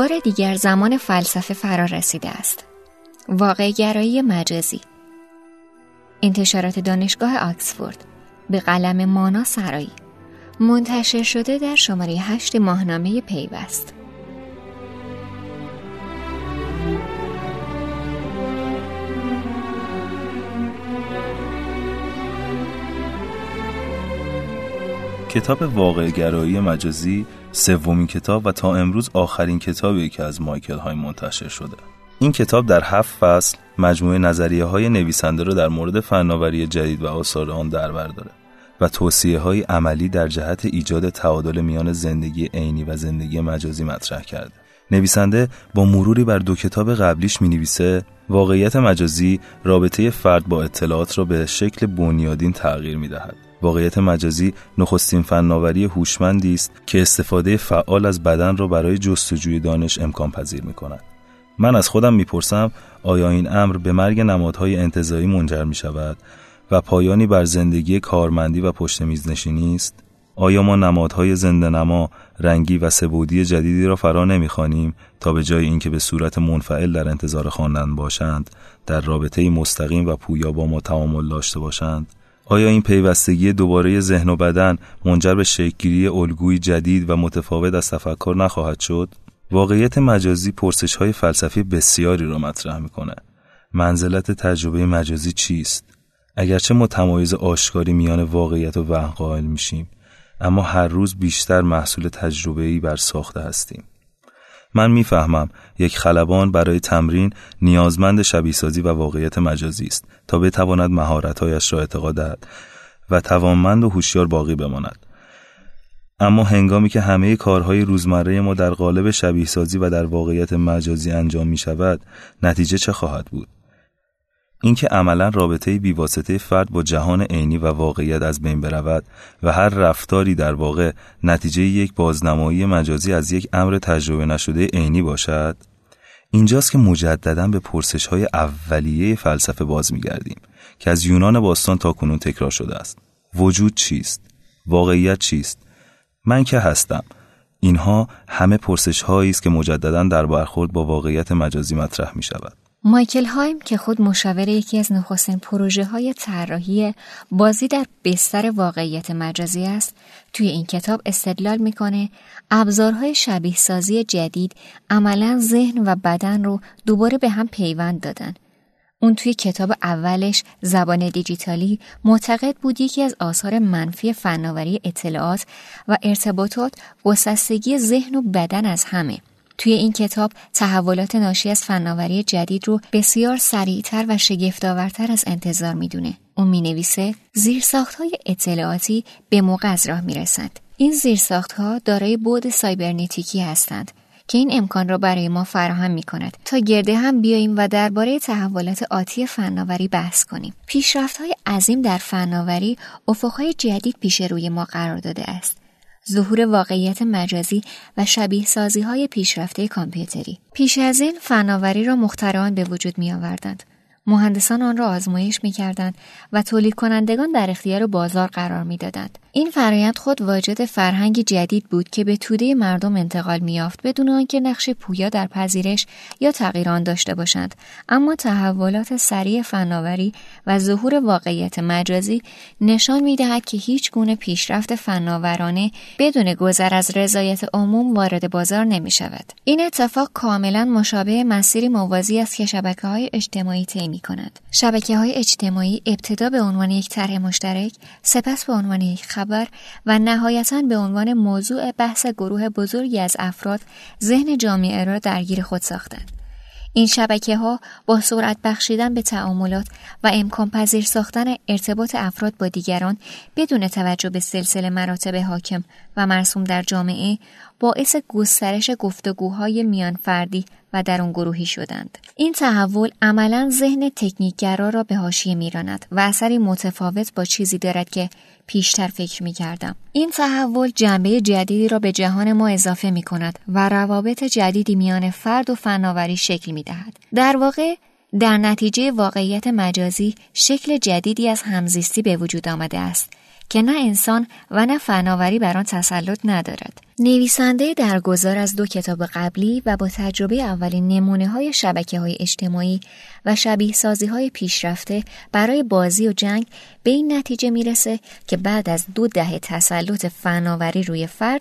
بار دیگر زمان فلسفه فرا رسیده است. واقع گرایی مجازی. انتشارات دانشگاه آکسفورد به قلم مانا سرایی. منتشر شده در شماره هشت ماهنامه پیوست. کتاب واقعگرایی مجازی سومین کتاب و تا امروز آخرین کتابی که از مایکل های منتشر شده این کتاب در هفت فصل مجموعه نظریه های نویسنده را در مورد فناوری جدید و آثار آن در داره و توصیه های عملی در جهت ایجاد تعادل میان زندگی عینی و زندگی مجازی مطرح کرده. نویسنده با مروری بر دو کتاب قبلیش می نویسه واقعیت مجازی رابطه فرد با اطلاعات را به شکل بنیادین تغییر می دهد. واقعیت مجازی نخستین فناوری هوشمندی است که استفاده فعال از بدن را برای جستجوی دانش امکان پذیر می کند. من از خودم می‌پرسم آیا این امر به مرگ نمادهای انتظایی منجر می شود و پایانی بر زندگی کارمندی و پشت میز نشینی است؟ آیا ما نمادهای زنده نما، رنگی و سبودی جدیدی را فرا نمی‌خوانیم تا به جای اینکه به صورت منفعل در انتظار خواندن باشند، در رابطه مستقیم و پویا با ما تعامل داشته باشند؟ آیا این پیوستگی دوباره ذهن و بدن منجر به شکلگیری الگوی جدید و متفاوت از تفکر نخواهد شد؟ واقعیت مجازی پرسش های فلسفی بسیاری را مطرح می‌کنه. منزلت تجربه مجازی چیست؟ اگرچه ما تمایز آشکاری میان واقعیت و وهم قائل میشیم اما هر روز بیشتر محصول تجربه ای بر ساخته هستیم. من می‌فهمم یک خلبان برای تمرین نیازمند شبیهسازی و واقعیت مجازی است تا بتواند مهارتهایش را اعتقاد دهد و توانمند و هوشیار باقی بماند. اما هنگامی که همه کارهای روزمره ما در قالب شبیه سازی و در واقعیت مجازی انجام می شود نتیجه چه خواهد بود؟ اینکه عملا رابطه بیواسطه فرد با جهان عینی و واقعیت از بین برود و هر رفتاری در واقع نتیجه یک بازنمایی مجازی از یک امر تجربه نشده عینی باشد. اینجاست که مجددا به پرسش های اولیه فلسفه باز میگردیم که از یونان باستان تا کنون تکرار شده است. وجود چیست؟ واقعیت چیست؟ من که هستم. اینها همه پرسش هایی است که مجددا در برخورد با واقعیت مجازی مطرح می شود مایکل هایم که خود مشاور یکی از نخستین پروژه های طراحی بازی در بستر واقعیت مجازی است توی این کتاب استدلال می‌کنه ابزارهای شبیه سازی جدید عملا ذهن و بدن رو دوباره به هم پیوند دادن. اون توی کتاب اولش زبان دیجیتالی معتقد بود یکی از آثار منفی فناوری اطلاعات و ارتباطات گسستگی ذهن و بدن از همه. توی این کتاب تحولات ناشی از فناوری جدید رو بسیار سریعتر و شگفتآورتر از انتظار می‌دونه. اون می نویسه اطلاعاتی به موقع از راه می‌رسند. این زیرساخت ها دارای بود سایبرنتیکی هستند که این امکان را برای ما فراهم می کند تا گرده هم بیاییم و درباره تحولات آتی فناوری بحث کنیم. پیشرفت های عظیم در فناوری افقهای جدید پیش روی ما قرار داده است. ظهور واقعیت مجازی و شبیه سازی های پیشرفته کامپیوتری. پیش از این فناوری را مختران به وجود می آوردند. مهندسان آن را آزمایش می کردند و تولید کنندگان در اختیار بازار قرار می دادند. این فرایند خود واجد فرهنگی جدید بود که به توده مردم انتقال میافت بدون آنکه نقش پویا در پذیرش یا تغییر آن داشته باشند اما تحولات سریع فناوری و ظهور واقعیت مجازی نشان می‌دهد که هیچ گونه پیشرفت فناورانه بدون گذر از رضایت عموم وارد بازار نمی شود این اتفاق کاملا مشابه مسیری موازی است که شبکه های اجتماعی می کند شبکه های اجتماعی ابتدا به عنوان یک طرح مشترک سپس به عنوان یک خبر و نهایتا به عنوان موضوع بحث گروه بزرگی از افراد ذهن جامعه را درگیر خود ساختند. این شبکه ها با سرعت بخشیدن به تعاملات و امکان پذیر ساختن ارتباط افراد با دیگران بدون توجه به سلسله مراتب حاکم و مرسوم در جامعه باعث گسترش گفتگوهای میان فردی و در اون گروهی شدند. این تحول عملا ذهن تکنیکگرا را به حاشیه میراند و اثری متفاوت با چیزی دارد که پیشتر فکر می کردم. این تحول جنبه جدیدی را به جهان ما اضافه می کند و روابط جدیدی میان فرد و فناوری شکل می دهد. در واقع در نتیجه واقعیت مجازی شکل جدیدی از همزیستی به وجود آمده است که نه انسان و نه فناوری بر آن تسلط ندارد نویسنده درگذار از دو کتاب قبلی و با تجربه اولین نمونه های شبکه های اجتماعی و شبیه سازی های پیشرفته برای بازی و جنگ به این نتیجه می‌رسه که بعد از دو دهه تسلط فناوری روی فرد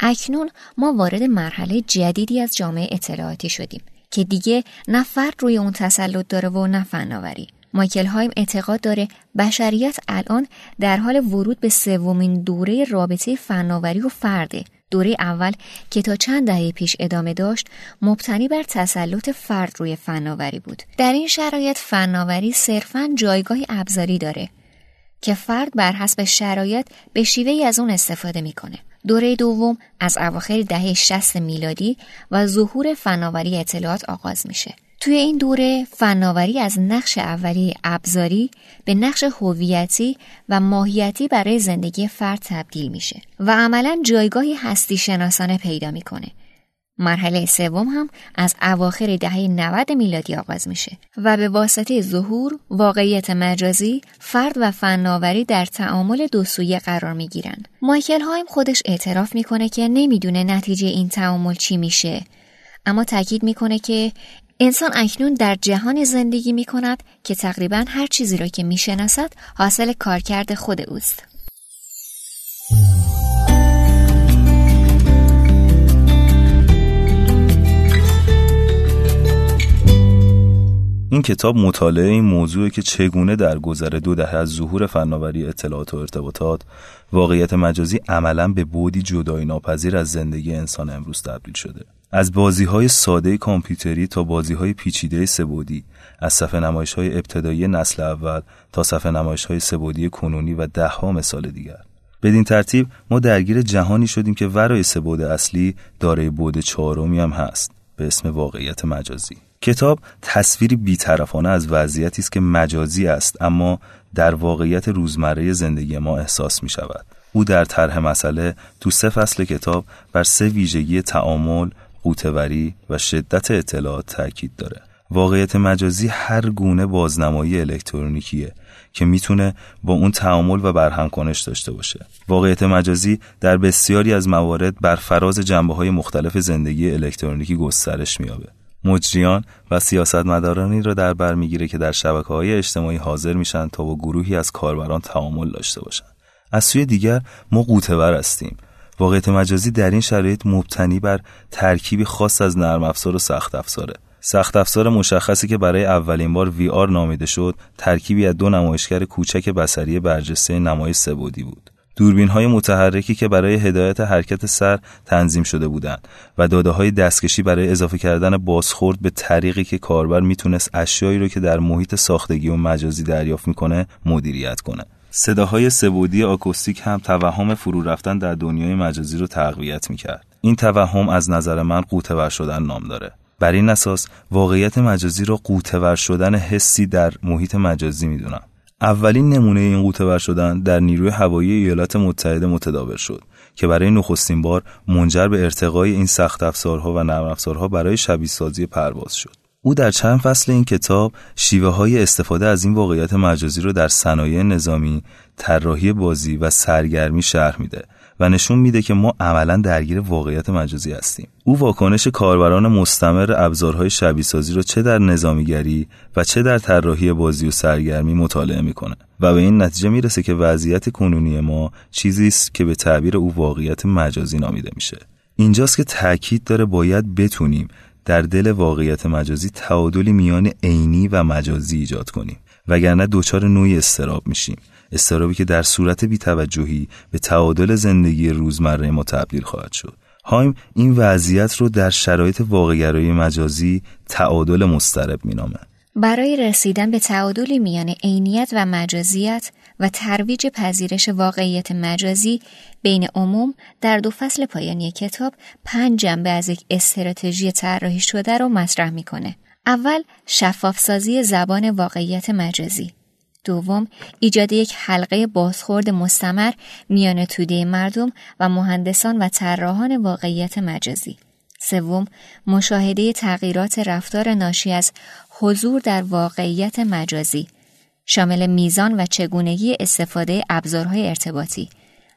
اکنون ما وارد مرحله جدیدی از جامعه اطلاعاتی شدیم که دیگه نه فرد روی اون تسلط داره و نه فناوری. مایکل هایم اعتقاد داره بشریت الان در حال ورود به سومین دوره رابطه فناوری و فرده. دوره اول که تا چند دهه پیش ادامه داشت مبتنی بر تسلط فرد روی فناوری بود. در این شرایط فناوری صرفا جایگاهی ابزاری داره که فرد بر حسب شرایط به شیوهی از اون استفاده می‌کنه. دوره دوم از اواخر دهه 60 میلادی و ظهور فناوری اطلاعات آغاز میشه. توی این دوره فناوری از نقش اولی ابزاری به نقش هویتی و ماهیتی برای زندگی فرد تبدیل میشه و عملا جایگاهی هستی شناسانه پیدا می‌کنه. مرحله سوم هم از اواخر دهه 90 میلادی آغاز میشه و به واسطه ظهور واقعیت مجازی فرد و فناوری در تعامل دو سویه قرار می‌گیرن. مایکل هایم خودش اعتراف می‌کنه که نمی‌دونه نتیجه این تعامل چی میشه اما تاکید می‌کنه که انسان اکنون در جهانی زندگی می کند که تقریبا هر چیزی را که می شناسد حاصل کارکرد خود اوست. این کتاب مطالعه این موضوع که چگونه در گذر دو دهه از ظهور فناوری اطلاعات و ارتباطات واقعیت مجازی عملا به بودی جدایی ناپذیر از زندگی انسان امروز تبدیل شده. از بازی های ساده کامپیوتری تا بازی های پیچیده سبودی از صفحه نمایش های ابتدایی نسل اول تا صفحه نمایش های سبودی کنونی و دهها مثال دیگر بدین ترتیب ما درگیر جهانی شدیم که ورای سبود اصلی دارای بود چهارمی هم هست به اسم واقعیت مجازی. کتاب تصویری بیطرفانه از وضعیتی است که مجازی است اما در واقعیت روزمره زندگی ما احساس می شود او در طرح مسئله تو سه فصل کتاب بر سه ویژگی تعامل قوتوری و شدت اطلاعات تاکید داره. واقعیت مجازی هر گونه بازنمایی الکترونیکیه که می‌تونه با اون تعامل و برهم کنش داشته باشه. واقعیت مجازی در بسیاری از موارد بر فراز جنبه های مختلف زندگی الکترونیکی گسترش میابه مجریان و سیاستمدارانی را در بر می‌گیره که در شبکه های اجتماعی حاضر میشن تا با گروهی از کاربران تعامل داشته باشن. از سوی دیگر ما قوتور هستیم. واقعیت مجازی در این شرایط مبتنی بر ترکیبی خاص از نرم افزار و سخت افزاره. سخت افزار مشخصی که برای اولین بار وی آر نامیده شد ترکیبی از دو نمایشگر کوچک بصری برجسته نمای سبودی بود دوربین های متحرکی که برای هدایت حرکت سر تنظیم شده بودند و داده های دستکشی برای اضافه کردن بازخورد به طریقی که کاربر می‌تونست اشیایی رو که در محیط ساختگی و مجازی دریافت می‌کنه مدیریت کنه صداهای سبودی آکوستیک هم توهم فرو رفتن در دنیای مجازی رو تقویت می‌کرد. این توهم از نظر من قوتور شدن نام داره. بر این اساس واقعیت مجازی را قوتور شدن حسی در محیط مجازی می‌دونم. اولین نمونه این قوتور شدن در نیروی هوایی ایالات متحده متداول شد که برای نخستین بار منجر به ارتقای این سخت افزارها و نرم افزارها برای شبیه سازی پرواز شد. او در چند فصل این کتاب شیوه های استفاده از این واقعیت مجازی رو در صنایع نظامی، طراحی بازی و سرگرمی شرح میده و نشون میده که ما عملا درگیر واقعیت مجازی هستیم. او واکنش کاربران مستمر ابزارهای شبیه سازی رو چه در نظامیگری و چه در طراحی بازی و سرگرمی مطالعه می‌کنه و به این نتیجه می‌رسه که وضعیت کنونی ما چیزی است که به تعبیر او واقعیت مجازی نامیده میشه. اینجاست که تاکید داره باید بتونیم در دل واقعیت مجازی تعادلی میان عینی و مجازی ایجاد کنیم وگرنه دچار نوعی استراب میشیم استرابی که در صورت بیتوجهی به تعادل زندگی روزمره ما تبدیل خواهد شد هایم این وضعیت رو در شرایط واقعگرایی مجازی تعادل مسترب مینامه برای رسیدن به تعادلی میان عینیت و مجازیت و ترویج پذیرش واقعیت مجازی بین عموم در دو فصل پایانی کتاب پنج جنبه از یک استراتژی طراحی شده رو مطرح می‌کنه. اول شفافسازی زبان واقعیت مجازی. دوم ایجاد یک حلقه بازخورد مستمر میان توده مردم و مهندسان و طراحان واقعیت مجازی. سوم مشاهده تغییرات رفتار ناشی از حضور در واقعیت مجازی شامل میزان و چگونگی استفاده ابزارهای ارتباطی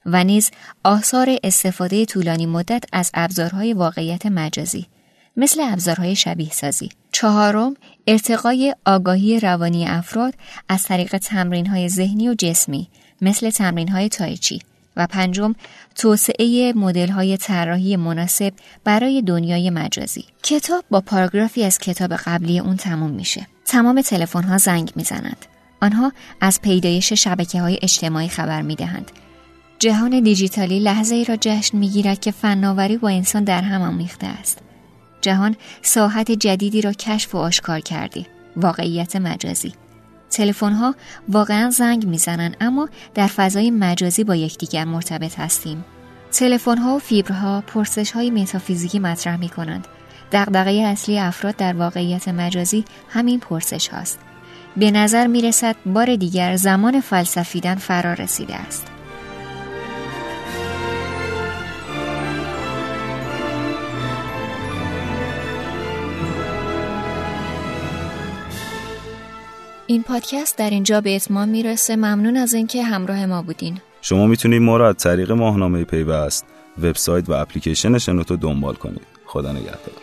و نیز آثار استفاده طولانی مدت از ابزارهای واقعیت مجازی مثل ابزارهای شبیه سازی. چهارم، ارتقای آگاهی روانی افراد از طریق تمرینهای ذهنی و جسمی مثل تمرینهای تایچی و پنجم توسعه مدل‌های طراحی مناسب برای دنیای مجازی. کتاب با پاراگرافی از کتاب قبلی اون تموم میشه. تمام تلفن‌ها زنگ می‌زنند. آنها از پیدایش شبکه های اجتماعی خبر می دهند. جهان دیجیتالی لحظه ای را جشن می گیرد که فناوری با انسان در هم آمیخته است. جهان ساحت جدیدی را کشف و آشکار کرده. واقعیت مجازی. تلفن ها واقعا زنگ می‌زنند اما در فضای مجازی با یکدیگر مرتبط هستیم. تلفن ها و فیبرها پرسش های متافیزیکی مطرح می کنند. دغدغه اصلی افراد در واقعیت مجازی همین پرسش هاست. به نظر می رسد بار دیگر زمان فلسفیدن فرا رسیده است. این پادکست در اینجا به اتمام می‌رسه. ممنون از اینکه همراه ما بودین. شما می‌تونید ما را از طریق ماهنامه پیوست وبسایت و اپلیکیشن شنوتو دنبال کنید. خدا نگهدار.